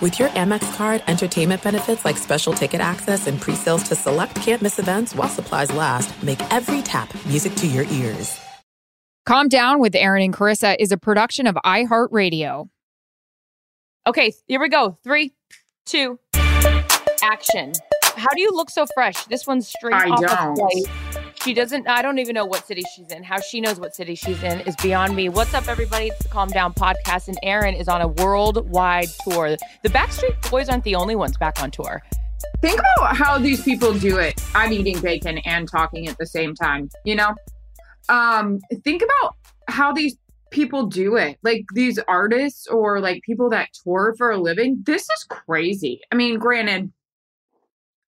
With your Amex card, entertainment benefits like special ticket access and pre-sales to select campus events while supplies last, make every tap music to your ears. Calm Down with Erin and Charissa is a production of iHeartRadio. Okay, here we go. Three, two, action. How do you look so fresh? This one's straight I off don't. a flight. She doesn't. I don't even know what city she's in. How she knows what city she's in is beyond me. What's up, everybody? It's the Calm Down podcast, and Erin is on a worldwide tour. The Backstreet Boys aren't the only ones back on tour. Think about how these people do it. I'm eating bacon and talking at the same time, you know? Um, think about how these people do it. Like these artists or like people that tour for a living. This is crazy. I mean, granted,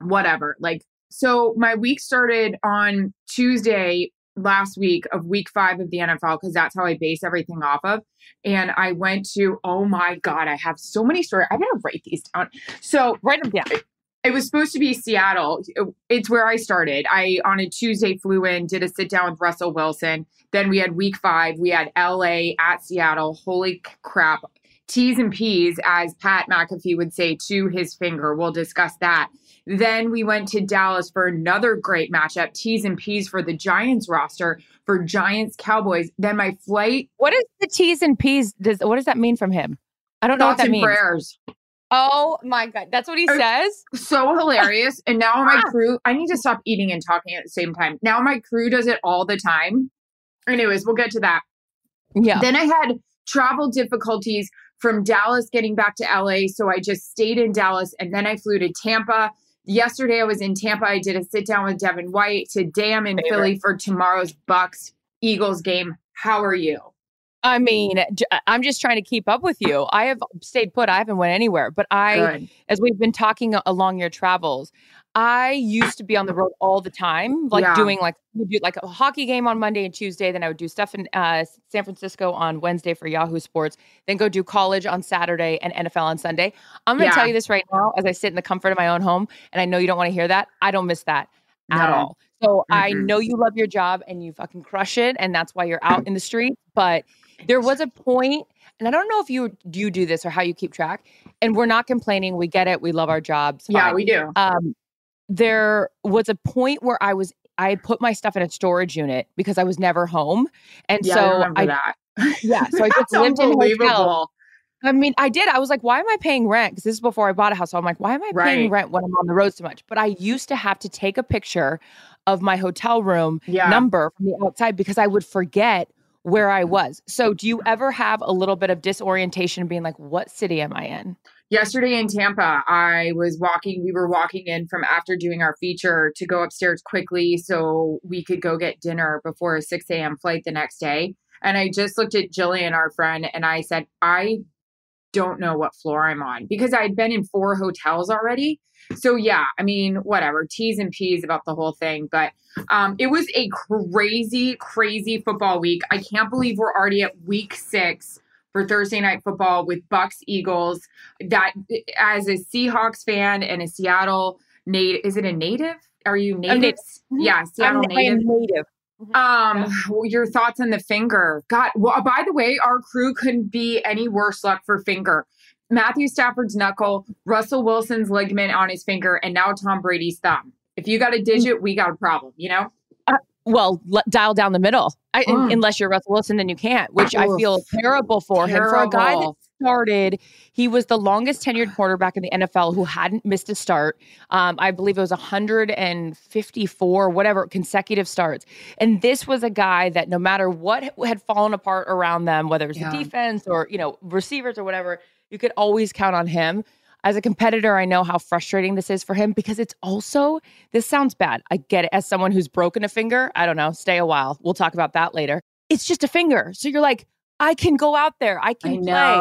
whatever. Like, so my week started on Tuesday last week of week five of the NFL because that's how I base everything off of. And I went to, oh my God, I have so many stories. I gotta write these down. So Write them down. it was supposed to be Seattle. It's where I started. I on a Tuesday flew in, did a sit down with Russell Wilson. Then we had week five. We had LA at Seattle. Holy crap. T's and P's, as Pat McAfee would say to his finger. We'll discuss that. Then we went to Dallas for another great matchup. T's and P's for the Giants roster for Giants Cowboys. Then my flight. What is the T's and P's? Does what does that mean from him? I don't know what that and means. prayers. Oh my god, that's what he Uh, says. so hilarious. And now my Ah. crew, I need to stop eating and talking at the same time. Now my crew does it all the time. Anyways, we'll get to that. Yeah. Then I had travel difficulties from Dallas getting back to LA. So I just stayed in Dallas and then I flew to Tampa. Yesterday I was in Tampa. I did a sit down with Devin White. Today I'm in Favorite. Philly for tomorrow's Bucs Eagles game. How are you? I mean, I'm just trying to keep up with you. I have stayed put. I haven't went anywhere. But I, Good. as we've been talking along your travels, I used to be on the road all the time, like Yeah. doing like do like a hockey game on Monday and Tuesday. Then I would do stuff in uh, San Francisco on Wednesday for Yahoo Sports. Then go do college on Saturday and NFL on Sunday. I'm going to tell you this right now, as I sit in the comfort of my own home, and I know you don't want to hear that. I don't miss that at all. So I Mm-mm. know you love your job and you fucking crush it, and that's why you're out in the street. But there was a point, and I don't know if you you do this or how you keep track. And we're not complaining. We get it. We love our jobs. Yeah, we do. um, there was a point where I was I put my stuff in a storage unit because I was never home, and Yeah, I so I that. yeah, so I just lived in a hotel. I mean, I did. I was like, why am I paying rent? Because this is before I bought a house. So I'm like, why am I paying rent when I'm on the road so much? But I used to have to take a picture of my hotel room Yeah. number from the outside because I would forget where I was. So do you ever have a little bit of disorientation being like, what city am I in? yesterday in Tampa, I was walking, we were walking in from after doing our feature to go upstairs quickly so we could go get dinner before a 6 a.m. flight the next day. And I just looked at Jillian, our friend, and I said, I don't know what floor I'm on because I'd been in four hotels already. So yeah, I mean, whatever, T's and P's about the whole thing. But um, it was a crazy, crazy football week. I can't believe we're already at week six for Thursday night football with Bucs Eagles. That as a Seahawks fan and a Seattle native, is it a native? Are you native? native. Yeah, Seattle I'm, I am native. Native. Um, your thoughts on the finger? God, well, uh, by the way, our crew couldn't be any worse luck for finger. Matthew Stafford's knuckle, Russell Wilson's ligament on his finger, and now Tom Brady's thumb. If you got a mm. digit, we got a problem, you know? Well, l- dial down the middle. I, Mm. unless you're Russell Wilson, then you can't, which I feel terrible for him. For a guy that started, he was the longest tenured quarterback in the NFL who hadn't missed a start. Um, I believe it was 154, whatever, consecutive starts. And this was a guy that no matter what had fallen apart around them, whether it was Yeah. the defense or, you know, receivers or whatever, you could always count on him. As a competitor, I know how frustrating this is for him because it's also, this sounds bad. I get it. As someone who's broken a finger, I don't know, stay a while. We'll talk about that later. It's just a finger. So you're like, I can go out there, I can I play.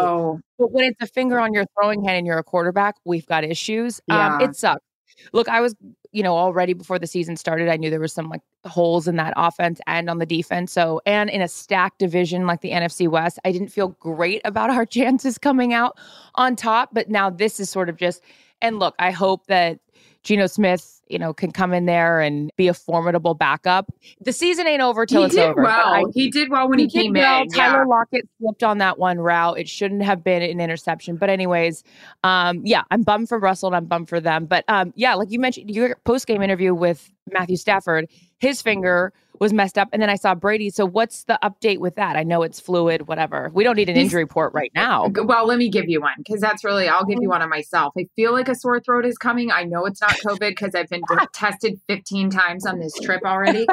But when it's a finger on your throwing hand and you're a quarterback, we've got issues. Um, Yeah. it sucks. Look, I was, you know, already before the season started, I knew there was some like holes in that offense and on the defense. So, and in a stacked division like the NFC West, I didn't feel great about our chances coming out on top. But now this is sort of just, and look, I hope that Geno Smith, you know, can come in there and be a formidable backup. The season ain't over till he it's over. well. I- he did well when he, did came well. in. Tyler Yeah. Lockett slipped on that one route. It shouldn't have been an interception. But anyways, um, yeah, I'm bummed for Russell and I'm bummed for them. But um, yeah, like you mentioned, your post game interview with Matthew Stafford, his finger was messed up, and then I saw Brady. So what's the update with that? I know it's fluid, whatever. We don't need an injury report right now. Well, let me give you one because that's really, I'll give you one on myself. I feel like a sore throat is coming. I know it's not COVID because I've been tested 15 times on this trip already.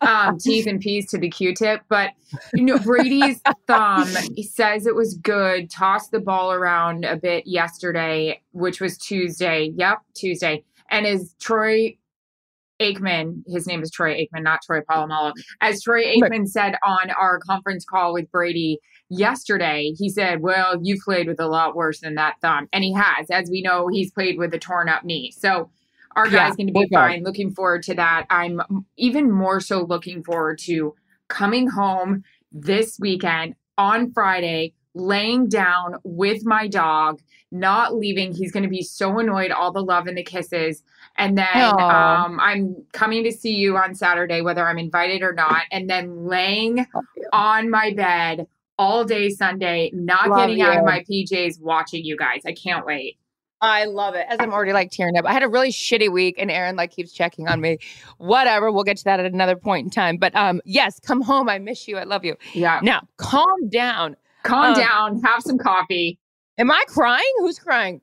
Um, teeth and peas to the Q tip. But, you know, Brady's thumb, he says it was good, tossed the ball around a bit yesterday, which was Tuesday. Yep, Tuesday. And is Troy Aikman, his name is Troy Aikman, not Troy Polamalu. As Troy Aikman said on our conference call with Brady yesterday, he said, Well, you've played with a lot worse than that thumb. And he has. As we know, he's played with a torn up knee. So our Yeah, guy's going to be fine. Looking forward to that. I'm even more so looking forward to coming home this weekend on Friday, laying down with my dog, not leaving. He's going to be so annoyed, all the love and the kisses. And then um, I'm coming to see you on Saturday, whether I'm invited or not, and then laying on my bed all day Sunday, not Love getting out of my PJs, watching you guys. I can't wait. I love it. As I'm already like tearing up. I had a really shitty week and Erin like keeps checking on me. Whatever. We'll get to that at another point in time. But um, yes, come home. I miss you. I love you. Yeah. Now, calm down. Calm Um, down, have some coffee. Am I crying? Who's crying?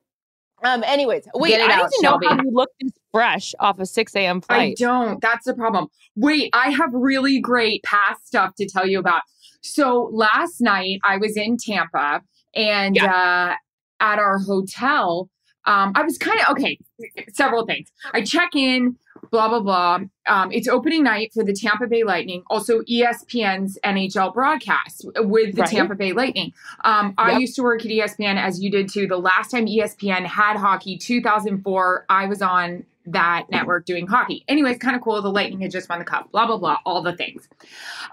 Um, anyways, wait, I don't know how you look this fresh off a 6 a.m. flight. I don't. That's the problem. Wait, I have really great past stuff to tell you about. So last night I was in Tampa and uh, at our hotel, um, I was kind of okay. Several things. I check in, blah blah blah. Um, it's opening night for the Tampa Bay Lightning. Also, ESPN's NHL broadcast with the Right. Tampa Bay Lightning. Um, I used to work at ESPN as you did too. The last time ESPN had hockey, 2004, I was on that network doing hockey. Anyways, kind of cool. The Lightning had just won the cup, blah, blah, blah, all the things.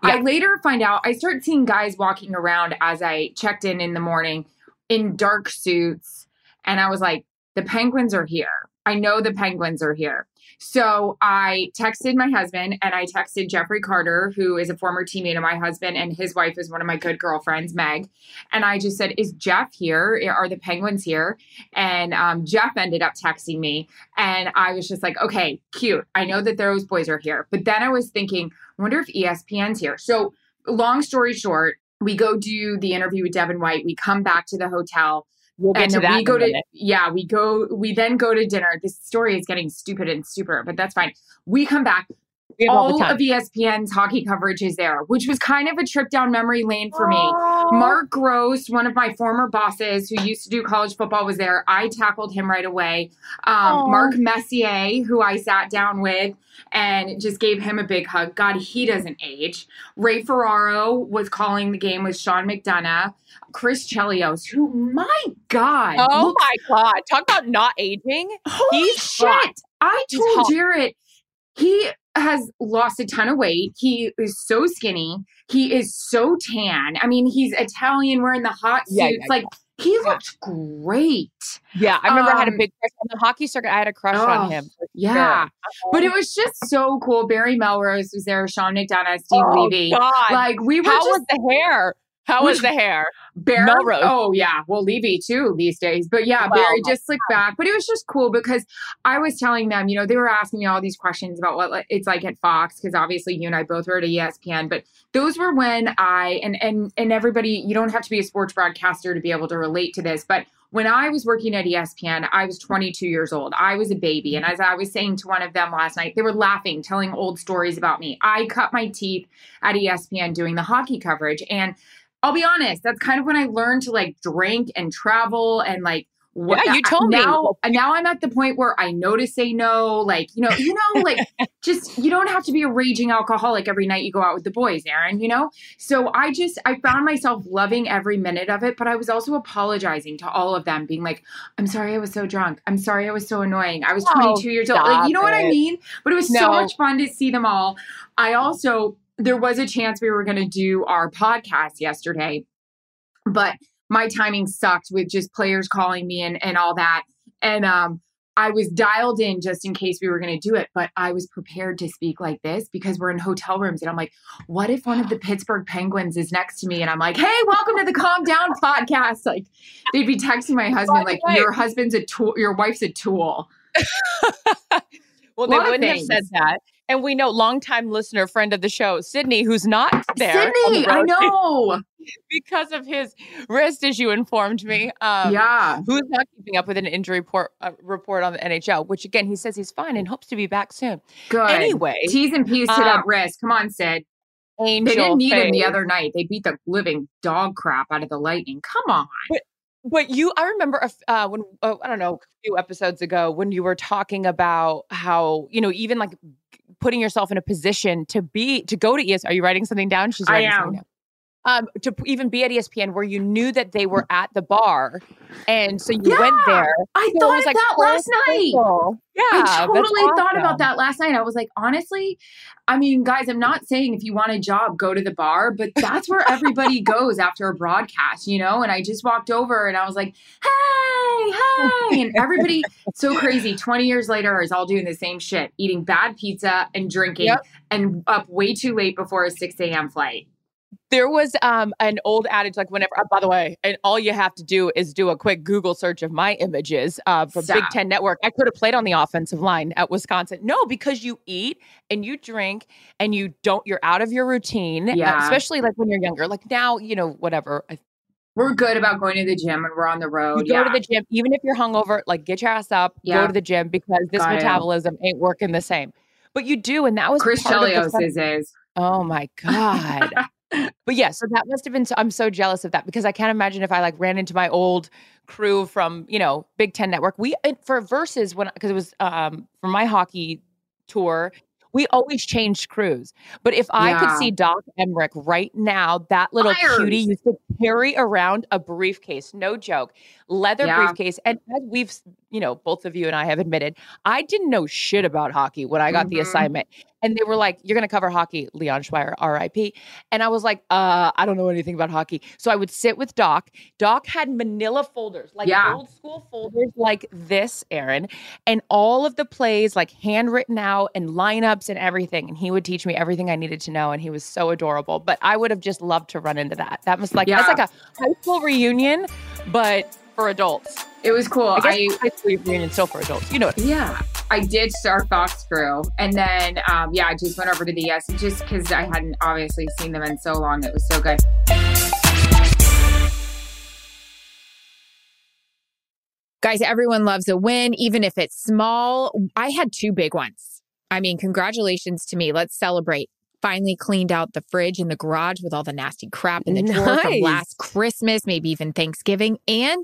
I later find out, I start seeing guys walking around as I checked in in the morning in dark suits. And I was like, the Penguins are here. I know the Penguins are here. So I texted my husband and I texted Jeffrey Carter, who is a former teammate of my husband, and his wife is one of my good girlfriends, Meg. And I just said, Is Jeff here? Are the Penguins here? And um, Jeff ended up texting me. And I was just like, Okay, cute. I know that those boys are here. But then I was thinking, I wonder if ESPN's here. So, long story short, we go do the interview with Devin White. We come back to the hotel We'll get and to that. we go to minute. yeah we go we then go to dinner this story is getting stupid and stupider but that's fine we come back all the all of espn's hockey coverage is there which was kind of a trip down memory lane for me Aw. mark gross one of my former bosses who used to do college football was there i tackled him right away um, mark messier who i sat down with and just gave him a big hug god he doesn't age ray ferraro was calling the game with sean mcdonough chris chelios who my god Oh looks my God. Talk about not aging. Holy He's shit. hot. I told hot. He has lost a ton of weight. He is so skinny. He is so tan. I mean, he's Italian wearing the hot suits. Yeah, yeah, like he looked great. Yeah, I remember I had a Um, big crush on the hockey circuit. I had a crush Oh, on him. yeah. sure. Uh-huh. But it was just so cool. Barry Melrose was there, Sean McDonough, Steve oh, Levy. God. Like we were How just was the hair? How was the hair? Bear. Melrose. Oh yeah, well Levy too these days. But yeah, Well, Barry just slicked back. But it was just cool because I was telling them, you know, they were asking me all these questions about what it's like at Fox because obviously you and I both were at ESPN. But those were when I and and and everybody, you don't have to be a sports broadcaster to be able to relate to this, but. When I was working at ESPN, I was 22 years old. I was a baby. And as I was saying to one of them last night, they were laughing, telling old stories about me. I cut my teeth at ESPN doing the hockey coverage. And I'll be honest, that's kind of when I learned to like drink and travel and like what Yeah, you told me. now, Now I'm at the point where I know to say no. Like, you know, you know, like just you don't have to be a raging alcoholic every night you go out with the boys, Erin, you know? So I just I found myself loving every minute of it, but I was also apologizing to all of them, being like, I'm sorry I was so drunk. I'm sorry I was so annoying. I was Oh, 22 years old. Like, you know what I mean? But it was so much fun to see them all. I also there was a chance we were going to do our podcast yesterday, but my timing sucked with just players calling me and, and all that. And um, I was dialed in just in case we were going to do it, but I was prepared to speak like this because we're in hotel rooms. And I'm like, what if one of the Pittsburgh Penguins is next to me? And I'm like, hey, welcome to the Calm Down podcast. Like, they'd be texting my husband, like, your husband's a tool, your wife's a tool. Well, they wouldn't have said that. And we know longtime listener, friend of the show, Sidney, who's not there. on the Sidney, I know. because of his wrist, as you informed me. Um, yeah. Who's not keeping up with an injury report, uh, report on the NHL, which again, he says he's fine and hopes to be back soon. Good. Anyway, T's and P's to um, that wrist. Come on, Sid. Angel They didn't need him the other night. They beat the living dog crap out of the Lightning. Come on. But you, I remember uh, when oh, I don't know a few episodes ago when you were talking about how you know even like putting yourself in a position to be to go to ES. Are you writing something down? She's I writing am. Um, to even be at ESPN where you knew that they were at the bar, and so you went there. I So it thought was, like, that last night. Yeah, I totally thought about that last night. I was like, honestly, I mean, guys, I'm not saying if you want a job, go to the bar, but that's where everybody goes after a broadcast, you know? And I just walked over and I was like, hey, hey. And everybody, so crazy, 20 years later, is all doing the same shit, eating bad pizza and drinking Yep. and up way too late before a 6 a.m. flight. There was um an old adage like whenever uh, by the way, and all you have to do is do a quick Google search of my images uh, from Big Ten Network. I could have played on the offensive line at Wisconsin. No, because you eat and you drink and you don't. You're out of your routine, uh, Yeah. especially like when you're younger. Like now, you know, whatever. I- We're good about going to the gym when we're on the road. You go yeah. to the gym, even if you're hungover. Like get your ass up, Yeah. go to the gym because this Got it. metabolism ain't working the same. But you do, and that was Chris part of the Chelios is. Oh my god. But yeah, so that must have been so I'm so jealous of that because I can't imagine if I like ran into my old crew from, you know, Big 10 network. We for Versus when because it was um for my hockey tour, we always changed crews. But if I could see Doc Emrick right now, that little cutie used to carry around a briefcase, no joke, leather Yeah. briefcase. And as we've, you know, both of you and I have admitted, I didn't know shit about hockey when I got the Mhm. assignment. And they were like, You're gonna cover hockey, Leon Schweier, RIP. And I was like, uh, I don't know anything about hockey. So I would sit with Doc. Doc had manila folders, like Yeah. old school folders like this, Erin, and all of the plays like handwritten out and lineups and everything. And he would teach me everything I needed to know. And he was so adorable. But I would have just loved to run into that. That was like that's like a high school reunion, but for adults. It was cool. I guess I, high school reunion still for adults. You know what Yeah, I did start Fox Crew, and then um, yeah, I just went over to the Yes, just because I hadn't obviously seen them in so long. It was so good. Guys, everyone loves a win, even if it's small. I had two big ones. I mean, congratulations to me. Let's celebrate. Finally cleaned out the fridge in the garage with all the nasty crap in the drawer from last Christmas, maybe even Thanksgiving. And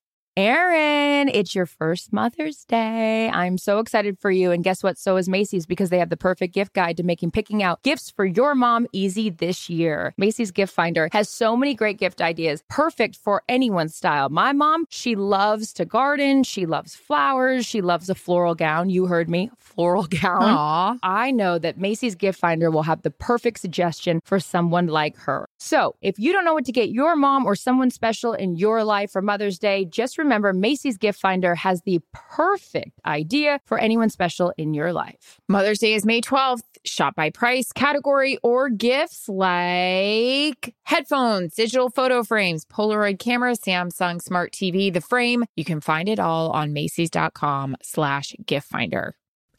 Erin, it's your first Mother's Day. I'm so excited for you. And guess what? So is Macy's because they have the perfect gift guide to making picking out gifts for your mom easy this year. Macy's Gift Finder has so many great gift ideas, perfect for anyone's style. My mom, she loves to garden, she loves flowers, she loves a floral gown. You heard me, floral gown. Aw. I know that Macy's Gift Finder will have the perfect suggestion for someone like her. So, if you don't know what to get your mom or someone special in your life for Mother's Day, just remember Macy's Gift Finder has the perfect idea for anyone special in your life. Mother's Day is May 12th. Shop by price, category, or gifts like headphones, digital photo frames, Polaroid camera, Samsung Smart TV, the frame. You can find it all on Macy's.com slash gift finder.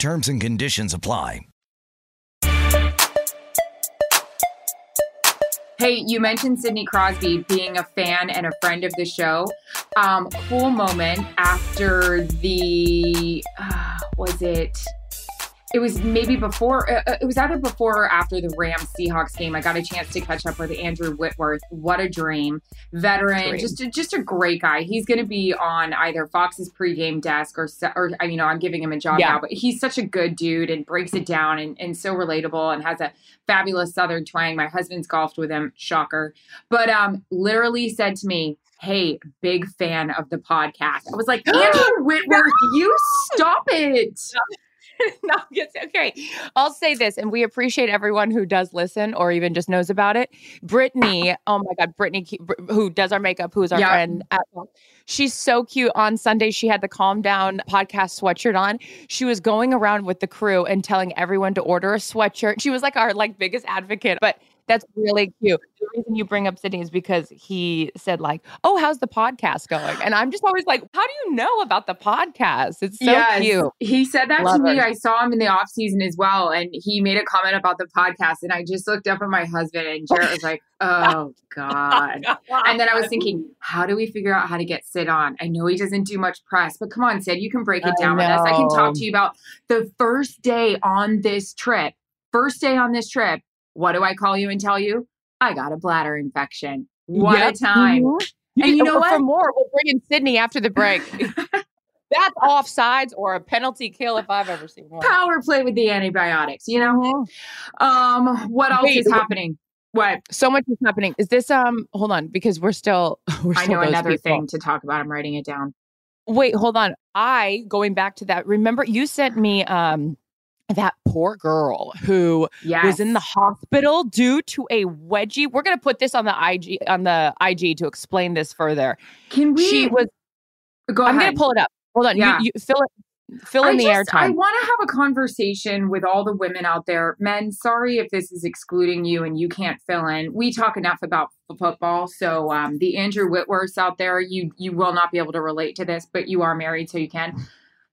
Terms and conditions apply. Hey, you mentioned Sidney Crosby being a fan and a friend of the show. Um, cool moment after the uh, was it? It was maybe before. Uh, it was either before or after the Rams Seahawks game. I got a chance to catch up with Andrew Whitworth. What a dream, veteran, Dream. just a, just a great guy. He's going to be on either Fox's pregame desk or or I- you know I'm giving him a job Yeah. now, but he's such a good dude and breaks it down and, and so relatable and has a fabulous southern twang. My husband's golfed with him, shocker. But um literally said to me, Hey, big fan of the podcast. I was like, Andrew Whitworth, you stop it. okay. I'll say this, and we appreciate everyone who does listen or even just knows about it. Brittany, oh my God, Brittany, who does our makeup, who's our Yeah. friend at She's so cute. On Sunday, she had the Calm Down podcast sweatshirt on. She was going around with the crew and telling everyone to order a sweatshirt. She was like our like biggest advocate, but that's really cute. The reason you bring up Sidney is because he said like, "Oh, how's the podcast going?" And I'm just always like, "How do you know about the podcast?" It's so Yes. cute. He said that Love to me. her. I saw him in the off season as well, and he made a comment about the podcast. And I just looked up at my husband, and Jared was like, "Oh, oh God." And then I was thinking, how do we figure out how to get Sid on? I know he doesn't do much press, but come on, Sid, you can break it down with us. I can talk to you about the first day on this trip. First day on this trip, what do I call you and tell you? I got a bladder infection. What Yep. a time. Mhm. And you know what? For more, we'll bring in Sidney after the break. That's offsides or a penalty kill if I've ever seen one. Power play with the antibiotics, you know? Mhm. Um, what else Wait, is happening? What? So much is happening. Is this um? Hold on, because we're still. We're I know another people. thing to talk about. I'm writing it down. Wait, hold on. I going back to that. Remember, you sent me um that poor girl who Yes. was in the hospital due to a wedgie. We're gonna put this on the IG on the IG to explain this further. Can we? she was. Go I'm gonna pull it up. Hold on. Yeah. You, you fill it. Fill in I the just, I want to have a conversation with all the women out there. Men, sorry if this is excluding you and you can't fill in. We talk enough about football, so um, the Andrew Whitworths out there, you you will not be able to relate to this, but you are married, so you can.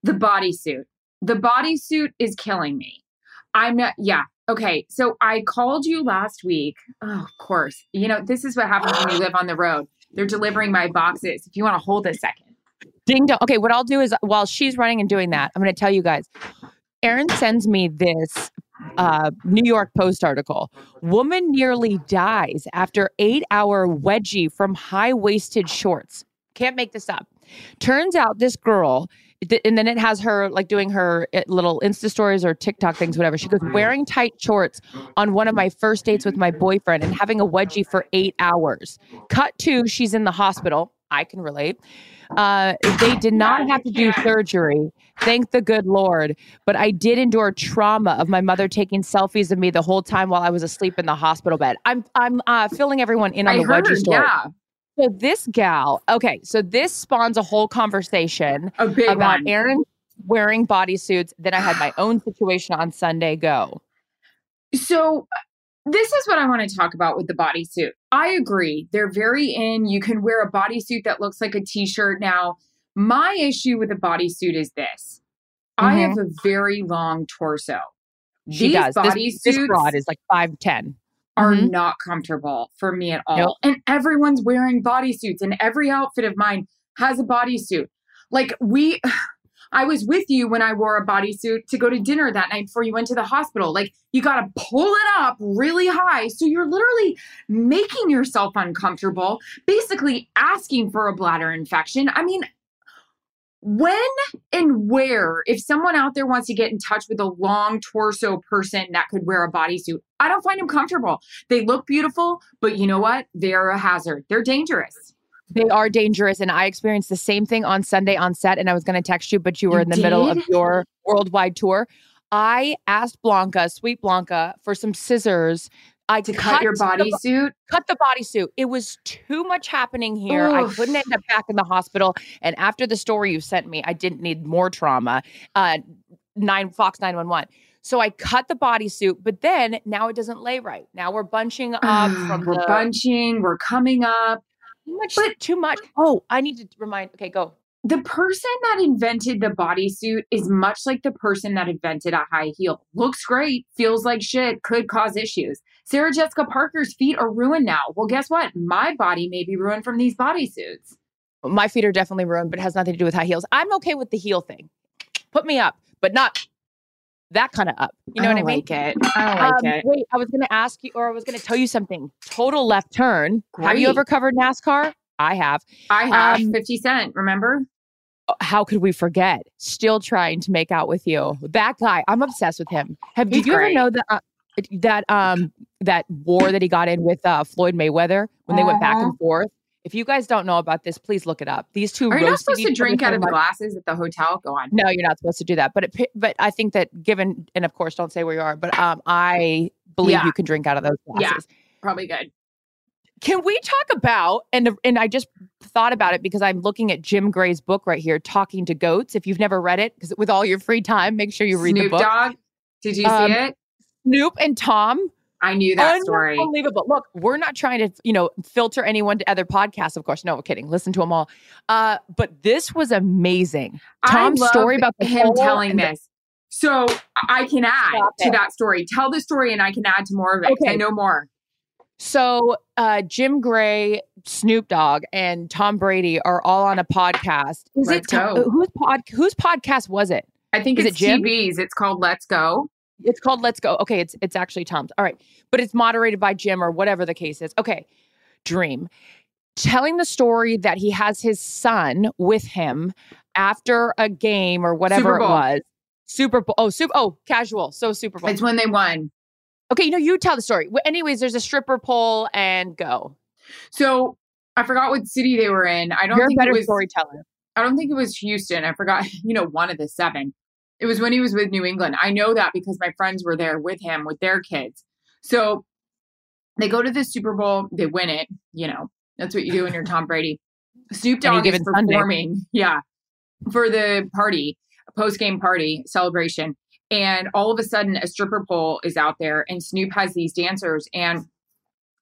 The bodysuit, the bodysuit is killing me. I'm not. Yeah. Okay. So I called you last week. Oh, of course. You know this is what happens when you live on the road. They're delivering my boxes. If you want to hold a second. Ding dong. Okay, what I'll do is while she's running and doing that, I'm going to tell you guys. Erin sends me this uh, New York Post article. Woman nearly dies after eight hour wedgie from high waisted shorts. Can't make this up. Turns out this girl, and then it has her like doing her uh, little Insta stories or TikTok things, whatever. She goes, wearing tight shorts on one of my first dates with my boyfriend and having a wedgie for eight hours. Cut to, she's in the hospital. I can relate. Uh, they did not have to do surgery. Thank the good Lord. But I did endure trauma of my mother taking selfies of me the whole time while I was asleep in the hospital bed. I'm I'm uh, filling everyone in on I the heard, wedgie story. yeah, So this gal, okay, so this spawns a whole conversation a about one. Erin wearing bodysuits. Then I had my own situation on Sunday. Go. So this is what I want to talk about with the bodysuit. I agree. They're very in. You can wear a bodysuit that looks like a t-shirt. Now, my issue with a bodysuit is this. I Mhm. have a very long torso. She These does. This, this broad is like five ten. Are Mhm. not comfortable for me at all. Nope. And everyone's wearing bodysuits, and every outfit of mine has a bodysuit. Like we, I was with you when I wore a bodysuit to go to dinner that night before you went to the hospital. Like you got to pull it up really high. So you're literally making yourself uncomfortable, basically asking for a bladder infection. I mean, when and where, if someone out there wants to get in touch with a long torso person that could wear a bodysuit, I don't find them comfortable. They look beautiful, but you know what? They're a hazard. They're dangerous. They are dangerous. And I experienced the same thing on Sunday on set. And I was going to text you, but you were You in the middle of your worldwide tour. I asked Blanca, sweet Blanca, for some scissors. I To cut your the bo- bodysuit, cut the bodysuit. It was too much happening here. I Oof. couldn't end up back in the hospital. And after the story you sent me, I didn't need more trauma. Uh, nine Fox nine one one. So I cut the bodysuit, but then now it doesn't lay right. Now we're bunching up from we're the bunching, we're coming up. too much. but- too much. Oh, I need to remind. Okay, go. The person that invented the bodysuit is much like the person that invented a high heel. Looks great, feels like shit, could cause issues. Sarah Jessica Parker's feet are ruined now. Well, guess what? My body may be ruined from these bodysuits. My feet are definitely ruined, but it has nothing to do with high heels. I'm okay with the heel thing. Put me up, but not that kind of up. You know what I mean? like it. I don't like Um, it. Wait, I was going to ask you, or I was going to tell you something. Total left turn. Have you ever covered NASCAR? I have. I have um, 50 Cent, remember? How could we forget? Still trying to make out with you. That guy, I'm obsessed with him. Have He's you ever know that uh, that um that war that he got in with uh, Floyd Mayweather when they went back Uh-huh. and forth? If you guys don't know about this, please look it up. These two Are you not supposed to drink out of much. glasses at the hotel? Go on. No, you're not supposed to do that. But it, but I think that given, and of course, don't say where you are. But um, I believe Yeah. you can drink out of those glasses. Yeah. Probably good. Can we talk about and and I just thought about it because I'm looking at Jim Gray's book right here, Talking to Goats. If you've never read it, because with all your free time, make sure you read Snoop the book. Dogg. Did you Um, see it? Snoop and Tom, I knew that story. unbelievable. Look, we're not trying to you know filter anyone to other podcasts, of course. No, we're kidding. Listen to them all. Uh, but this was amazing. Tom's story about the him telling and the- this. So I can add Stop to it. that story. Tell the story, and I can add to more of it. 'cause I Okay. know more. So uh, Jim Gray, Snoop Dogg, and Tom Brady are all on a podcast. Is Let's it Tom- whose pod whose podcast was it? I think Is it's it Jim? TB's. It's called Let's Go. It's called Let's Go. Okay, it's it's actually Tom's. All right. But it's moderated by Jim or whatever the case is. Okay. Dream. Telling the story that he has his son with him after a game or whatever it was. Super Bowl. Oh, super oh, casual. So Super Bowl. It's when they won. okay, you know, you tell the story. Well, anyways, there's a stripper pole and go. So I forgot what city they were in. I don't You're a better it was. storyteller. I don't think it was Houston. I forgot. You know, one of the seven. It was when he was with New England. I know that because my friends were there with him with their kids. So they go to the Super Bowl. They win it. You know, that's what you do when you're Tom Brady. Snoop Dogg is given Sunday. performing. Yeah, for the party, post game party celebration. And all of a sudden, a stripper pole is out there, and Snoop has these dancers, and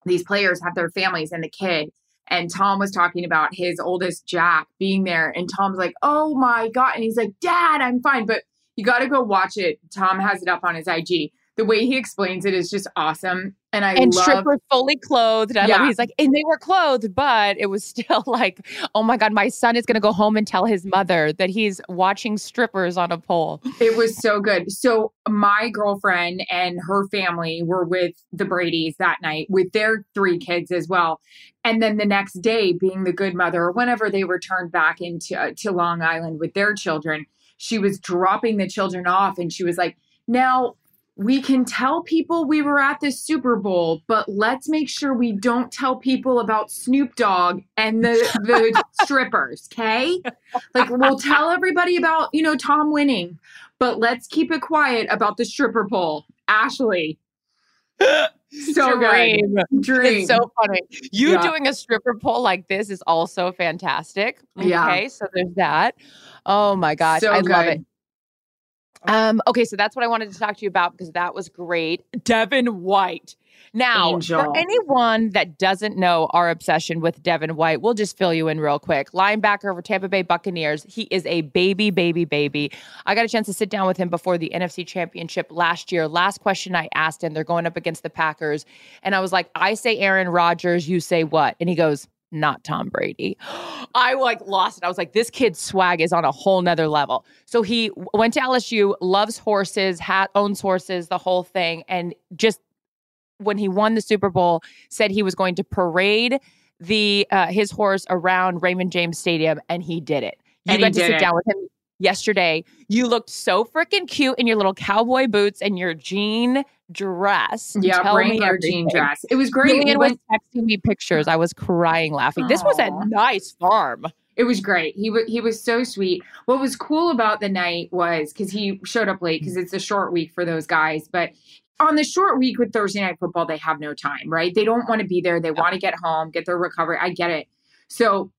these players have their families and the kid. And Tom was talking about his oldest Jack being there. And Tom's like, oh my God. And he's like, Dad, I'm fine. But you got to go watch it. Tom has it up on his IG. The way he explains it is just awesome. And I and love strippers fully clothed. I love Yeah. he's like, and they were clothed, but it was still like, oh my God, my son is gonna go home and tell his mother that he's watching strippers on a pole. It was so good. So my girlfriend and her family were with the Brady's that night with their three kids as well. And then the next day, being the good mother, or whenever they returned back into uh, to Long Island with their children, she was dropping the children off, and she was like, "Now, we can tell people we were at the Super Bowl, but let's make sure we don't tell people about Snoop Dogg and the the strippers, okay? Like we'll tell everybody about, you know, Tom winning, but let's keep it quiet about the stripper pole. Ashley. So Dream. good. Dream. It's so funny. You Yeah. doing a stripper pole like this is also fantastic. Okay, Yeah. so there's that. Oh my gosh, So I love it. Um, okay, so that's what I wanted to talk to you about because that was great. Devin White. Now, Angel. for anyone that doesn't know our obsession with Devin White, we'll just fill you in real quick. Linebacker for Tampa Bay Buccaneers. He is a baby, baby, baby. I got a chance to sit down with him before the NFC Championship last year. Last question I asked him, they're going up against the Packers. And I was like, I say Aaron Rodgers, you say what? And he goes, not Tom Brady. I like lost it. I was like, this kid's swag is on a whole nother level. So he went to LSU, loves horses, hat owns horses, the whole thing, and just when he won the Super Bowl, said he was going to parade the uh, his horse around Raymond James Stadium, and he did it. You And he got to sit it. down with him yesterday. You looked so freaking cute in your little cowboy boots and your jean dress. Yeah, Tell me Wrangler jean dress. It was great. Julian was went- texting me pictures. I was crying laughing. This was a nice farm. It was great. He was he was so sweet. What was cool about the night was because he showed up late because it's a short week for those guys. But on the short week with Thursday night football, they have no time, right? They don't want to be there. They want to get home, get their recovery. I get it. So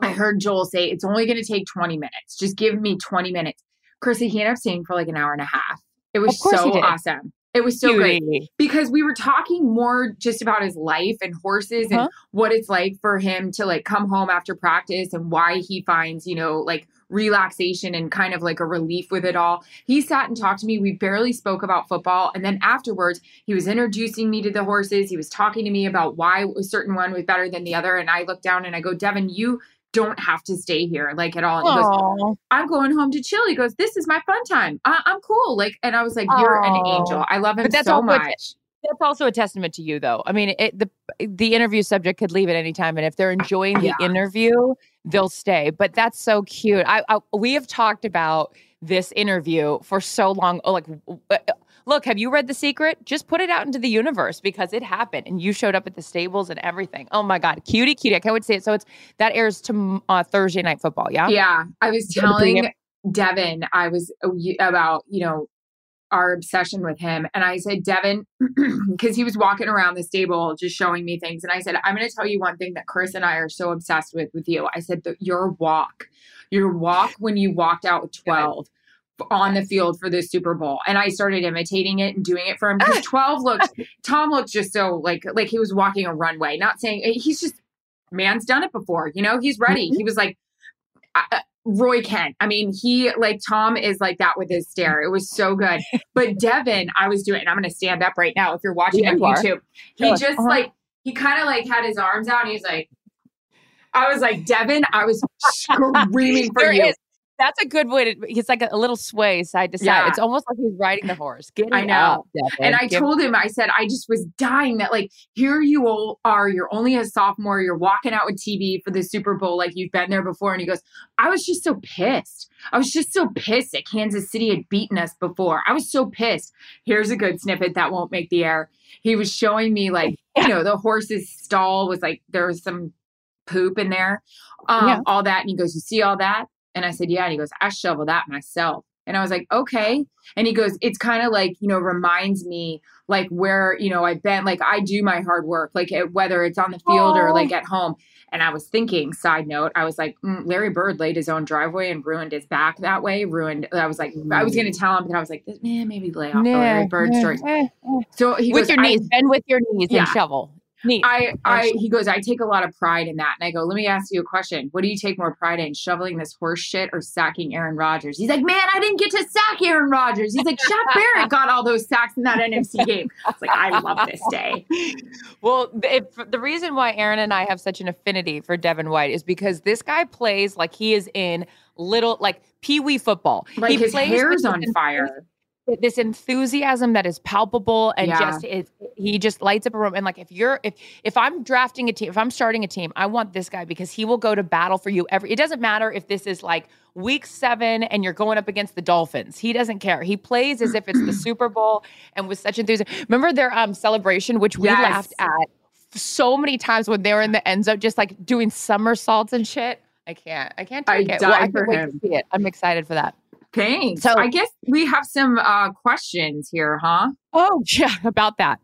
I heard Joel say it's only going to take 20 minutes. Just give me 20 minutes. Chrissy, he ended up staying for like an hour and a half. It was Of course he so awesome. It was so great because we were talking more just about his life and horses Uh-huh. and what it's like for him to like come home after practice and why he finds, you know, like relaxation and kind of like a relief with it all. He sat and talked to me. We barely spoke about football. And then afterwards, he was introducing me to the horses. He was talking to me about why a certain one was better than the other. And I looked down and I go, Devin, you don't have to stay here like at all. Goes, I'm going home to chill. He goes, This is my fun time. I- I'm cool. Like, and I was like, You're an angel. I love him But that's so much. That's also a testament to you, though. I mean, it, the the interview subject could leave at any time, and if they're enjoying the Yeah. interview, they'll stay. But that's so cute. I, I we have talked about this interview for so long. Oh, like, look, have you read The Secret? Just put it out into the universe because it happened, and you showed up at the stables and everything. Oh my God, cutie, cutie! I can't wait to see it. So it's that airs to uh, Thursday night football. Yeah. Yeah, I was You wanna bring telling Devin I was uh, about you know our obsession with him, and I said Devin because he was walking around the stable just showing me things, and I said I'm going to tell you one thing that Chris and I are so obsessed with with you. I said that your walk, your walk when you walked out with twelve. On the field for the Super Bowl, and I started imitating it and doing it for him because twelve looked. Tom looked just so like like he was walking a runway. Not saying he's just man's done it before. You know, he's ready. He was like uh, Roy Kent. I mean, he like Tom is like that with his stare. It was so good. But Devin, I was doing, and I'm going to stand up right now if you're watching Yeah, on you are. YouTube. He Sure. just Uh-huh. like, he kind of like had his arms out and he's like, I was like, Devin, I was screaming for you. is. That's a good way to. He's like a, a little sway side to side. Yeah. It's almost like he's riding the horse. Get I know. And I Give- told him, I said, I just was dying that, like, here you all are. You're only a sophomore. You're walking out with TB for the Super Bowl, like you've been there before. And he goes, I was just so pissed. I was just so pissed that Kansas City had beaten us before. I was so pissed. Here's a good snippet that won't make the air. He was showing me, like, you know, the horse's stall was like, there was some poop in there, um, Yeah. all that. And he goes, You see all that? And I said, Yeah. And he goes, I shovel that myself. And I was like, Okay. And he goes, It's kind of like, you know, reminds me like where, you know, I've been, like I do my hard work, like at, whether it's on the field or like at home. And I was thinking, side note, I was like, mm, Larry Bird laid his own driveway and ruined his back that way. Ruined. I was like, I was going to tell him, but I was like, man, maybe lay off the Larry Bird nah, stories. eh, eh. So he with goes, your knees, bend with your knees Yeah. and shovel. Knees. I, I, he goes, I take a lot of pride in that. And I go, let me ask you a question. What do you take more pride in, shoveling this horse shit or sacking Aaron Rodgers? He's like, man, I didn't get to sack Aaron Rodgers. He's like, Shaq Barrett got all those sacks in that NFC game. It's like, I love this day. Well, if, the reason why Erin and I have such an affinity for Devin White is because this guy plays like he is in little like pee wee football. Like he his plays hair's on fire. This enthusiasm that is palpable and Yeah. just it, he just lights up a room. And like if you're if if I'm drafting a team, if I'm starting a team, I want this guy because he will go to battle for you every. It doesn't matter if this is like week seven and you're going up against the Dolphins. He doesn't care. He plays as if it's the Super Bowl and with such enthusiasm. Remember their um celebration, which we Yes. laughed at so many times when they were in the end zone, just like doing somersaults and shit. I can't. I can't I take it. Well, I can't for wait him. to see it. I'm excited for that. Thanks. So- I guess we have some uh, questions here, huh? Oh, yeah, about that.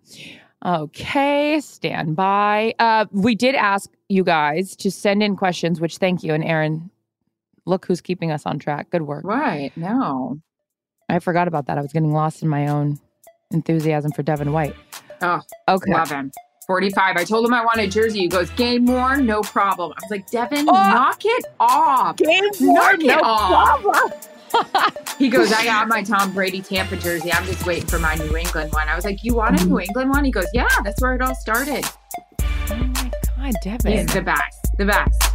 Okay, stand by. Uh, we did ask you guys to send in questions, which thank you. And Erin, look who's keeping us on track. Good work. Right. No. I forgot about that. I was getting lost in my own enthusiasm for Devin White. Oh, Okay. love him. 45. I told him I wanted jersey. He goes, game worn, no problem. I was like, Devin, Oh. knock it off. Game Knock no it off. problem. He goes, I got my Tom Brady Tampa jersey. I'm just waiting for my New England one. I was like, You want a New mm-hmm. England one? He goes, Yeah, that's where it all started. Oh my God, Devin. He's the best. The best.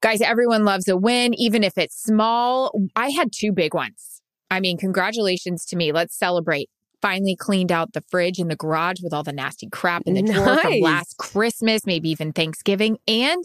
Guys, everyone loves a win, even if it's small. I had two big ones. I mean, congratulations to me. Let's celebrate. Finally cleaned out the fridge in the garage with all the nasty crap in the drawer from last Christmas, maybe even Thanksgiving. And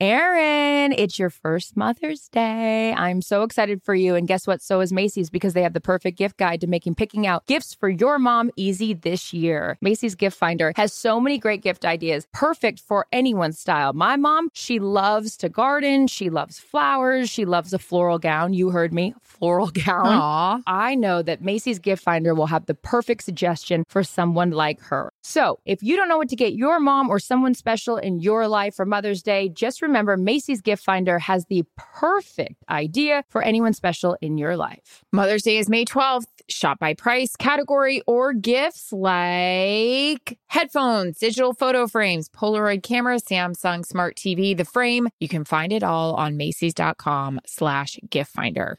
Erin, it's your first Mother's Day. I'm so excited for you. And guess what? So is Macy's because they have the perfect gift guide to making picking out gifts for your mom easy this year. Macy's Gift Finder has so many great gift ideas, perfect for anyone's style. My mom, she loves to garden, she loves flowers, she loves a floral gown. You heard me, floral gown. Aw. I know that Macy's Gift Finder will have the perfect suggestion for someone like her. So, if you don't know what to get your mom or someone special in your life for Mother's Day, just remember Macy's Gift Finder has the perfect idea for anyone special in your life. Mother's Day is May 12th. Shop by price, category, or gifts like headphones, digital photo frames, Polaroid camera, Samsung Smart TV, the frame. You can find it all on Macy's.com slash gift finder.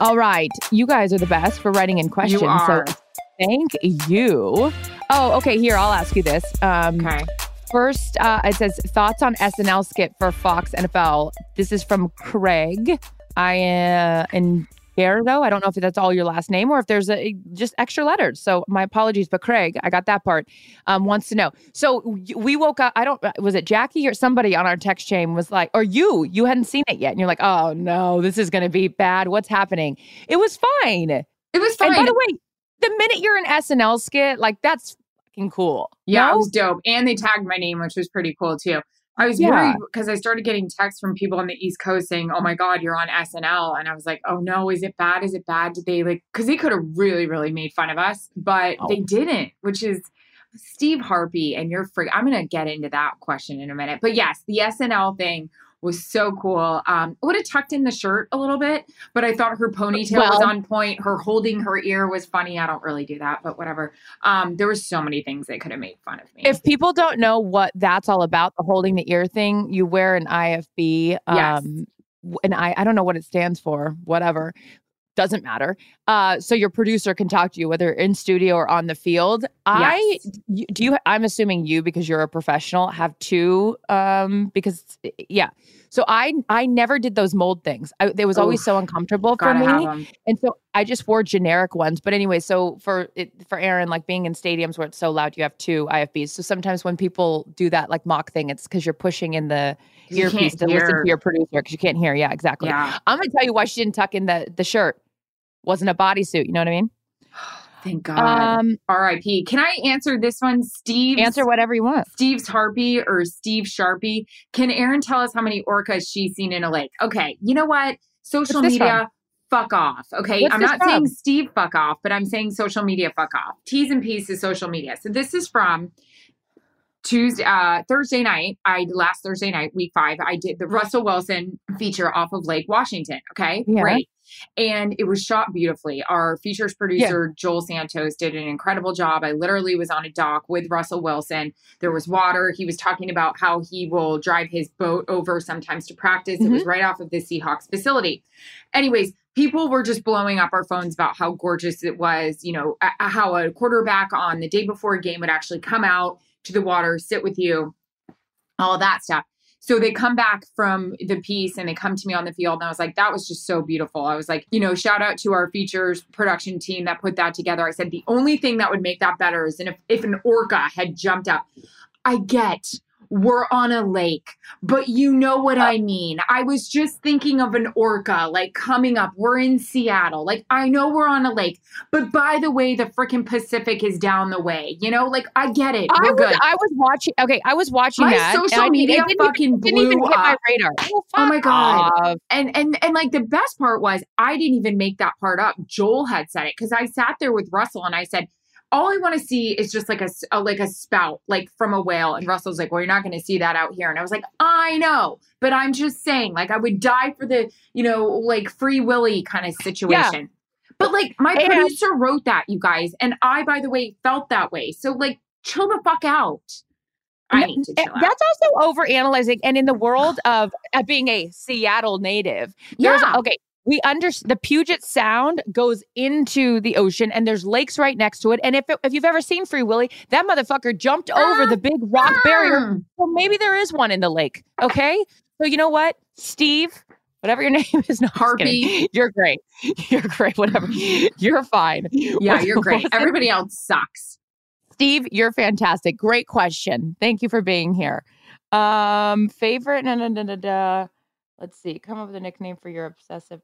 All right. You guys are the best for writing in questions. You are. So, thank you. Oh, okay. Here, I'll ask you this. Um, Okay. First, uh, it says thoughts on SNL skit for Fox NFL. This is from Craig. I uh, in Gerardo. I don't know if that's all your last name or if there's a just extra letters. So my apologies, but Craig, I got that part. Um, wants to know. So we woke up. I don't. Was it Jackie or somebody on our text chain was like, or you? You hadn't seen it yet, and you're like, oh no, this is going to be bad. What's happening? It was fine. It was fine. And by the way, the minute you're an SNL skit, like that's fucking cool. Yeah, No? it was dope. And they tagged my name, which was pretty cool too. I was Yeah. worried because I started getting texts from people on the East Coast saying, "Oh my God, you're on SNL," and I was like, "Oh no, is it bad? Is it bad? Did they like?" Because they could have really, really made fun of us, but Oh. they didn't, which is Steve Harpy and you're free. I'm gonna get into that question in a minute, but yes, the SNL thing was so cool. Um, would have tucked in the shirt a little bit, but I thought her ponytail was on point. Her holding her ear was funny. I don't really do that, but whatever. Um, there were so many things they could have made fun of me. If people don't know what that's all about, the holding the ear thing, you wear an IFB. Um, w- and I, I don't know what it stands for, whatever. Doesn't matter. Uh, so your producer can talk to you whether in studio or on the field. I Yes. you- do you. I'm assuming you because you're a professional have two. Um, because yeah. So I I never did those mold things. I, it was always Oof. so uncomfortable for me, and so I just wore generic ones. But anyway, so for it, for Erin, like being in stadiums where it's so loud, you have two IFBs. So sometimes when people do that like mock thing, it's because you're pushing in the earpiece to listen to your producer because you can't hear. Yeah, exactly. Yeah. I'm gonna tell you why she didn't tuck in the the shirt. Wasn't a bodysuit. You know what I mean? Thank God. Um, R.I.P. Can I answer this one, Steve? answer whatever you want. Steve's Harpy or Steve Sharpie. Can Erin tell us how many orcas she's seen in a lake? Okay, you know what? Social media, fuck off. Okay, What's I'm not from? saying Steve fuck off, but I'm saying social media fuck off. T's and P's is social media. So this is from Tuesday, uh, Thursday night. I last Thursday night, week five. I did the Russell Wilson feature off of Lake Washington. Okay, Yeah. great. And it was shot beautifully. Our features producer, Joel Santos, did an incredible job. I literally was on a dock with Russell Wilson. There was water. He was talking about how he will drive his boat over sometimes to practice. It was mm-hmm. right off of the Seahawks facility. Anyways, people were just blowing up our phones about how gorgeous it was. You know, a- how a quarterback on the day before a game would actually come out to the water, sit with you, all that stuff. So they come back from the piece and they come to me on the field. And I was like, that was just so beautiful. I was like, you know, shout out to our features production team that put that together. I said, the only thing that would make that better is if, if an orca had jumped out. I get we're on a lake, but you know what I mean. I was just thinking of an orca like coming up. We're in Seattle. Like, I know we're on a lake, but by the way, the freaking Pacific is down the way. You know, like, I get it. I We're was, good. I was watching. Okay, I was watching My that. social I media didn't even- fucking didn't even blew hit my radar. Oh, Oh my God. off. and and and like the best part was I didn't even make that part up. Joel had said it because I sat there with Russell and I said, "All I want to see is just like a, a- like a spout like from a whale." And Russell's like, "Well, you're not going to see that out here." And I was like, "I know, but I'm just saying, like, I would die for the you know like free willy kind of situation." Yeah. But like my And- producer wrote that, you guys, and I, by the way, felt that way. So like, chill the fuck out. I No, need to eh, chill out. That's also over analyzing. And in the world of uh, being a Seattle native, there's Yeah. okay. We under the Puget Sound goes into the ocean, and there's lakes right next to it. And if it, if you've ever seen Free Willy, that motherfucker jumped over the big rock barrier. Mm. Well, maybe there is one in the lake. Okay, so you know what, Steve, whatever your name is, no, I'm just kidding. Harpy. you're great. You're great. Whatever, you're fine. Yeah, you're great. Everybody else sucks. Steve, you're fantastic. Great question. Thank you for being here. Um, favorite? Da, da, da, da, da. Let's see. Come up with a nickname for your obsessive.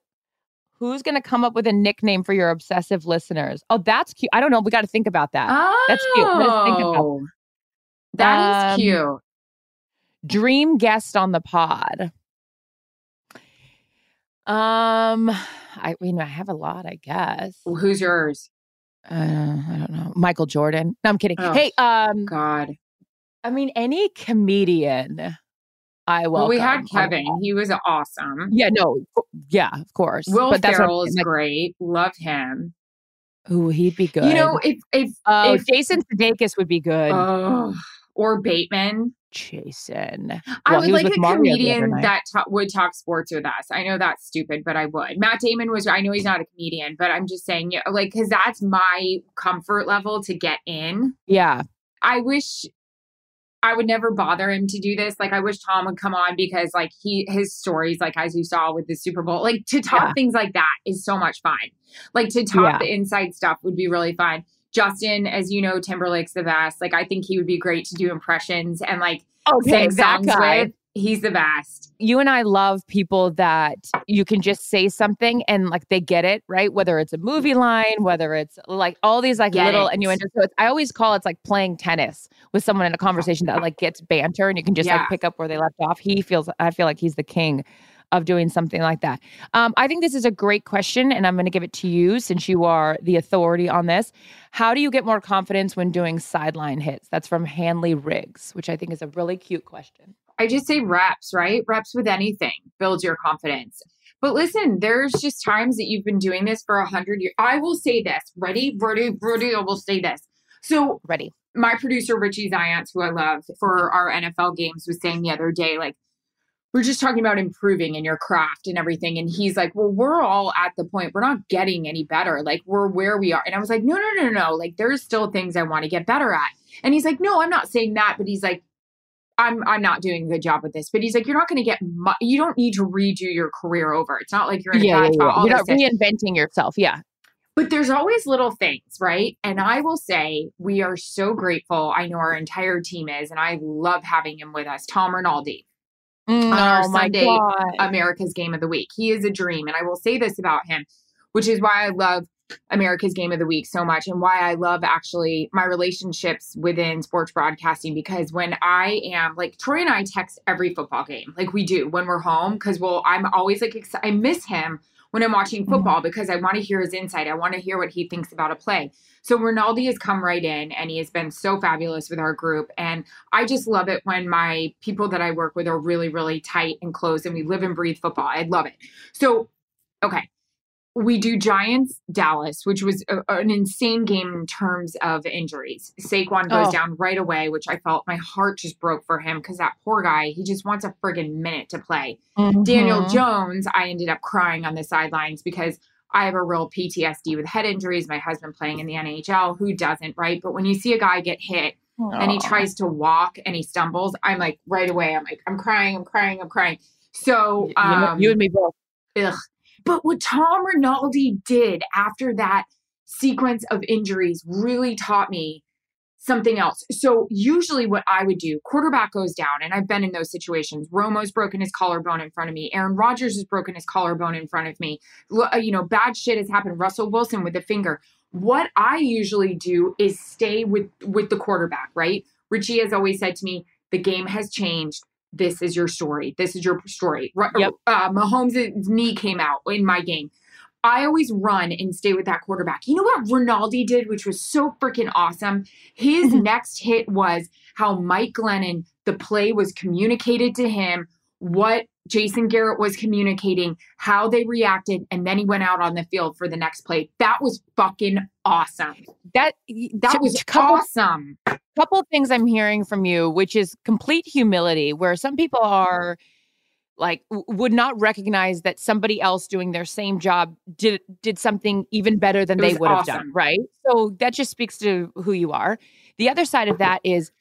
Who's going to come up with a nickname for your obsessive listeners? Oh, that's cute. I don't know. We got to think about that. Oh, That's cute. Let us think about that is Um, cute. Dream guest on the pod. Um, I mean, I have a lot, I guess. Well, who's yours? Uh, I don't know. Michael Jordan. No, I'm kidding. Oh, hey, um, God. I mean, any comedian. I welcome. Well, we had Kevin. He was awesome. Yeah, no, yeah, of course. Will but that's Ferrell is like, great. Love him. Ooh, he'd be good. You know, if if oh, if Jason Sudeikis would be good. oh, or Bateman. Jason. I would like a Mario comedian that ta- would talk sports with us. I know that's stupid, but I would. Matt Damon was. I know he's not a comedian, but I'm just saying, yeah, like, because that's my comfort level to get in. Yeah, I wish I would never bother him to do this. Like I wish Tom would come on because like he his stories, like as you saw with the Super Bowl, like to talk Yeah. things like that is so much fun. Like to talk Yeah. the inside stuff would be really fun. Justin, as you know, Timberlake's the best. Like I think he would be great to do impressions and like oh, okay, sing songs with. He's the best. you and I love people that you can just say something and like they get it, right? Whether it's a movie line, whether it's like all these like Get little it. innuendos. So it's, I always call it's like playing tennis with someone in a conversation that like gets banter and you can just Yeah. like pick up where they left off. He feels, I feel like he's the king of doing something like that. Um, I think this is a great question and I'm going to give it to you since you are the authority on this. How do you get more confidence when doing sideline hits? That's from Hanley Riggs, which I think is a really cute question. I just say reps, right? Reps with anything builds your confidence. But listen, there's just times that you've been doing this for a hundred years. I will say this. Ready, ready, ready. I will say this. So Ready. my producer Richie Zyontz, who I love for our NFL games, was saying the other day, like, we're just talking about improving in your craft and everything. And he's like, Well, we're all at the point, we're not getting any better. Like, we're where we are. And I was like, No, no, no, no. Like, there's still things I want to get better at. And he's like, No, I'm not saying that. But he's like, I'm I'm not doing a good job with this, but he's like, you're not going to get, mu- you don't need to redo your career over. It's not like you're in a Yeah, yeah, yeah. You're not reinventing yourself. Yeah. But there's always little things, right? And I will say we are so grateful. I know our entire team is, and I love having him with us. Tom Rinaldi, Mm, our oh Sunday, God. America's Game of the Week. He is a dream. And I will say this about him, which is why I love America's Game of the Week so much and why I love actually my relationships within sports broadcasting. Because when I am like Troy and I text every football game, like we do when we're home, because well, I'm always like, exci- I miss him when I'm watching mm-hmm. football because I want to hear his insight. I want to hear what he thinks about a play. So Rinaldi has come right in and he has been so fabulous with our group. And I just love it when my people that I work with are really, really tight and close and we live and breathe football. I love it. So, okay. We do Giants Dallas, which was a, an insane game in terms of injuries. Saquon goes Oh. down right away, which I felt my heart just broke for him because that poor guy, he just wants a friggin' minute to play. Daniel Mhm. Jones, I ended up crying on the sidelines because I have a real PTSD with head injuries. My husband playing in the NHL, who doesn't, right? But when you see a guy get hit and he tries to walk and he stumbles, I'm like right away, I'm like, I'm crying, I'm crying, I'm crying. So, You and- um, you and me both. ugh. But what Tom Rinaldi did after that sequence of injuries really taught me something else. So usually what I would do, quarterback goes down, and I've been in those situations. Romo's broken his collarbone in front of me. Aaron Rodgers has broken his collarbone in front of me. Uh, You know, bad shit has happened. Russell Wilson with the finger. What I usually do is stay with with the quarterback, right? Richie has always said to me, the game has changed. This is your story. This is your story. Yep. Uh, Mahomes' knee came out in my game. I always run and stay with that quarterback. You know what Rinaldi did, which was so freaking awesome? His next hit was how Mike Glennon, the play was communicated to him, what Jason Garrett was communicating, how they reacted, and then he went out on the field for the next play. That was fucking awesome. That That t- was couple awesome. couple of things I'm hearing from you, which is complete humility, where some people are like would not recognize that somebody else doing their same job did did something even better than they would have done, right? So that just speaks to who you are. The other side of that is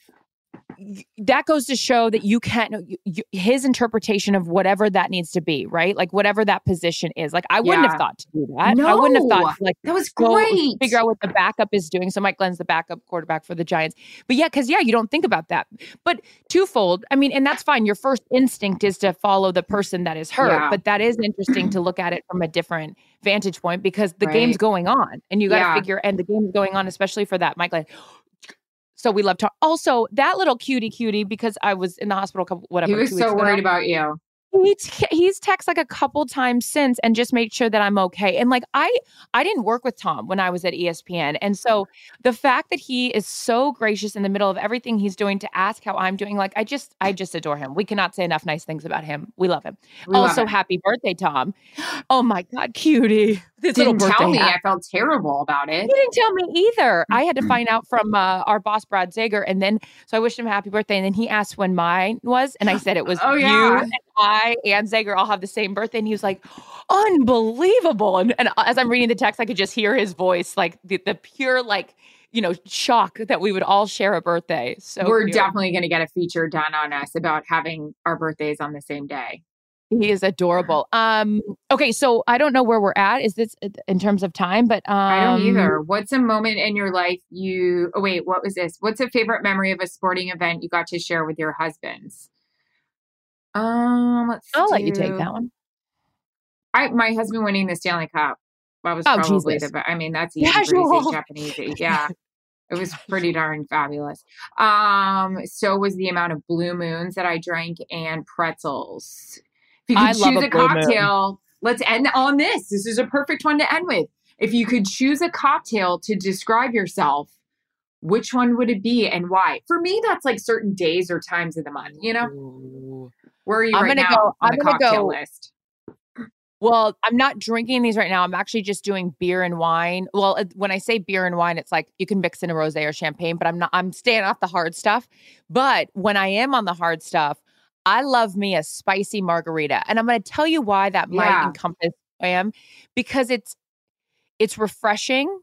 that goes to show that you can't you, you, his interpretation of whatever that needs to be, right? Like whatever that position is. Like I wouldn't Yeah. have thought to do that. no, I wouldn't have thought like That was great. figure out what the backup is doing. So Mike Glenn's the backup quarterback for the Giants. But yeah, because yeah, you don't think about that. But twofold, I mean, and that's fine. Your first instinct is to follow the person that is hurt. Yeah. But that is interesting to look at it from a different vantage point because the Right. game's going on and you got to Yeah. figure, and the game's going on, especially for that Mike Glenn. So we love to Also, that little cutie cutie, because I was in the hospital, a couple, whatever. he was so ago worried about you. He t- he's texted like a couple times since and just made sure that I'm okay. And like I I didn't work with Tom when I was at ESPN. And so the fact that he is so gracious in the middle of everything he's doing to ask how I'm doing, like I just I just adore him. We cannot say enough nice things about him. We love him. We also, it. happy birthday, Tom. Oh my God, cutie. This didn't tell me. hat. I felt terrible about it. He didn't tell me either. I had to find out from uh, our boss, Brad Zager. And then, so I wished him happy birthday. And then he asked when mine was. And I said it was Oh, you yeah. and I and Zager all have the same birthday. And he was like, unbelievable. And, and as I'm reading the text, I could just hear his voice, like the, the pure, like, you know, shock that we would all share a birthday. So We're cute. definitely going to get a feature done on us about having our birthdays on the same day. He is adorable. Um, okay, so I don't know where we're at. Is this uh, in terms of time? But um, I don't either. What's a moment in your life you? Oh wait, what was this? What's a favorite memory of a sporting event you got to share with your husbands? Um, let's. I'll let you take that one. I my husband winning the Stanley Cup. That was Oh, probably Jesus. the. I mean, that's easy for Casual. you Japanese. Yeah, it was pretty darn fabulous. Um, so was the amount of blue moons that I drank and pretzels. If you could I choose a a, Blue Moon. cocktail, let's end on this. This is a perfect one to end with. If you could choose a cocktail to describe yourself, which one would it be and why? For me, that's like certain days or times of the month. You know, where are you I'm right gonna go- on I'm the gonna cocktail go- list? Well, I'm not drinking these right now. I'm actually just doing beer and wine. Well, when I say beer and wine, it's like you can mix in a rosé or champagne, but I'm not. I'm staying off the hard stuff. But when I am on the hard stuff, I love me a spicy margarita, and I'm going to tell you why that might Yeah. encompass who I am because it's it's refreshing.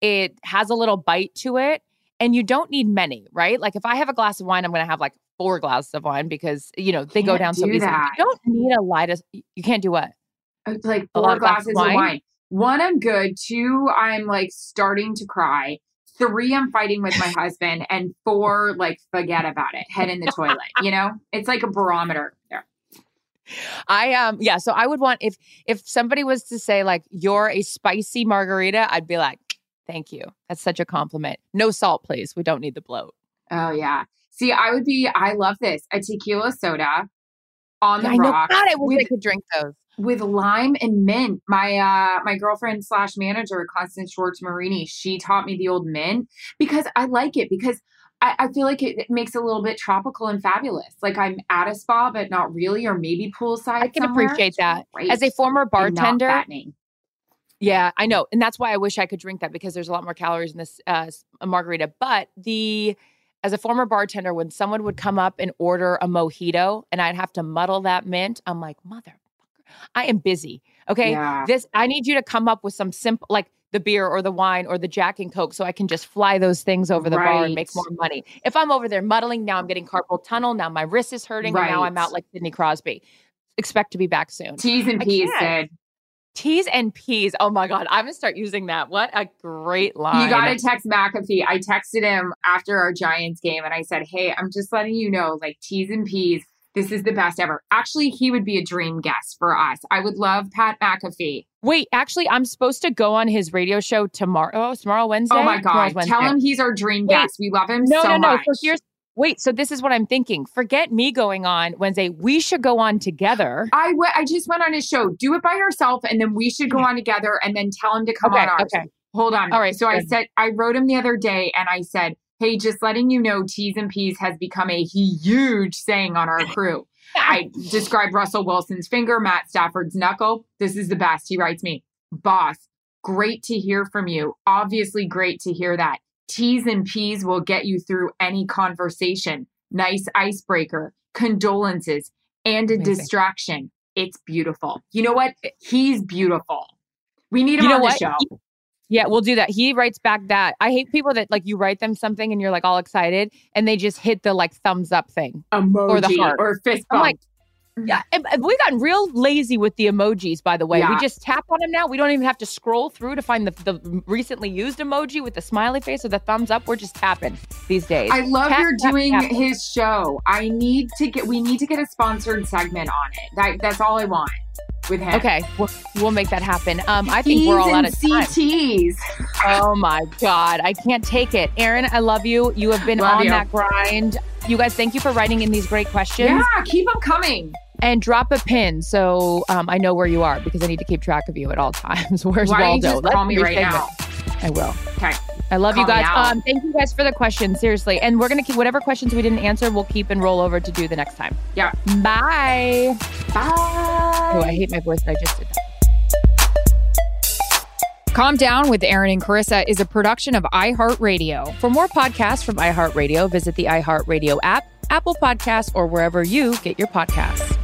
It has a little bite to it, and you don't need many, right? Like if I have a glass of wine, I'm going to have like four glasses of wine because you know they go down so do easily. that. You don't need a light. Of, you can't do what? It's like four glasses of of wine? wine. One, I'm good. Two, I'm like starting to cry. Three, I'm fighting with my husband. And four, like forget about it. Head in the toilet. You know, it's like a barometer. Yeah. I um yeah, so I would want if if somebody was to say like you're a spicy margarita, I'd be like, thank you. That's such a compliment. No salt, please. We don't need the bloat. Oh yeah. See, I would be. I love this. A tequila soda on the rock. I know. God, I wish I could drink those. with lime and mint. My uh my girlfriend slash manager, Constance Schwartz Morini, she taught me the old mint because I like it because I, I feel like it, it makes it a little bit tropical and fabulous. Like I'm at a spa, but not really, or maybe poolside. I can somewhere. appreciate that. great As a former bartender. Yeah, I know. And that's why I wish I could drink that because there's a lot more calories in this uh, margarita. But the as a former bartender, when someone would come up and order a mojito and I'd have to muddle that mint, I'm like, motherfucker, I am busy. Okay. Yeah. This I need you to come up with some simple like the beer or the wine or the Jack and Coke so I can just fly those things over the bar and make more money. If I'm over there muddling, now I'm getting carpal tunnel. Now my wrist is hurting. And now I'm out like Sidney Crosby. Expect to be back soon. T's and P's, can't. T's and P's. Oh my God. I'm going to start using that. What a great line. You got to text McAfee. I texted him after our Giants game and I said, Hey, I'm just letting you know, like T's and P's, this is the best ever. Actually, he would be a dream guest for us. I would love Pat McAfee. Wait, actually, I'm supposed to go on his radio show tomorrow. Oh, tomorrow, Wednesday? Oh my God. Tell him he's our dream Wait. guest. We love him No, so no, no. much. So here's, wait, so this is what I'm thinking. Forget me going on Wednesday. We should go on together. I w- I just went on his show. Do it by yourself, and then we should go on together, and then tell him to come Okay, on ours. okay. Hold on. All right, So I said I wrote him the other day, and I said, "Hey, just letting you know, T's and P's has become a huge saying on our crew." I described Russell Wilson's finger, Matt Stafford's knuckle. This is the best. He writes me, "Boss, great to hear from you. Obviously, great to hear that. T's and P's will get you through any conversation. Nice icebreaker. Condolences and a Amazing. distraction. It's beautiful. You know what? He's beautiful. We need him You know on the what? show. Yeah, we'll do that. He writes back that. I hate people that like you write them something and you're like all excited and they just hit the like thumbs up thing. Emoji Or the heart. or fist I'm bump. like, yeah, and- and we've gotten real lazy with the emojis, by the way. We just tap on them now. We don't even have to scroll through to find the, the recently used emoji with the smiley face or the thumbs up. We're just tapping these days. I love Tap, you're tap, doing tap. his show. I need to get. We need to get a sponsored segment on it. That, that's all I want with him. Okay, we'll, we'll make that happen. Um, I think we're all out of time. CTs. Oh my God. I can't take it. Erin, I love you. You have been Love on you. that grind. You guys, thank you for writing in these great questions. Yeah, keep them coming. And drop a pin so um, I know where you are because I need to keep track of you at all times. Where's Why Waldo? Let's call me right segment. now? I will. Okay. I love you Call me guys. Um, thank you guys for the questions. Seriously. And we're going to keep whatever questions we didn't answer, we'll keep and roll over to do the next time. Yeah. Bye. Bye. Oh, I hate my voice, but I just did that. Calm Down with Erin and Charissa is a production of iHeartRadio. For more podcasts from iHeartRadio, visit the iHeartRadio app, Apple Podcasts, or wherever you get your podcasts.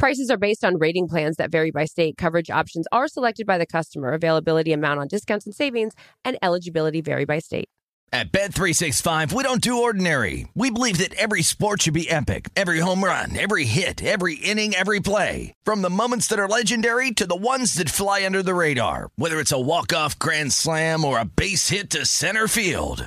Prices are based on rating plans that vary by state. Coverage options are selected by the customer. Availability, amount on discounts and savings, and eligibility vary by state. At Bet 365, we don't do ordinary. We believe that every sport should be epic. Every home run, every hit, every inning, every play. From the moments that are legendary to the ones that fly under the radar. Whether it's a walk-off grand slam or a base hit to center field.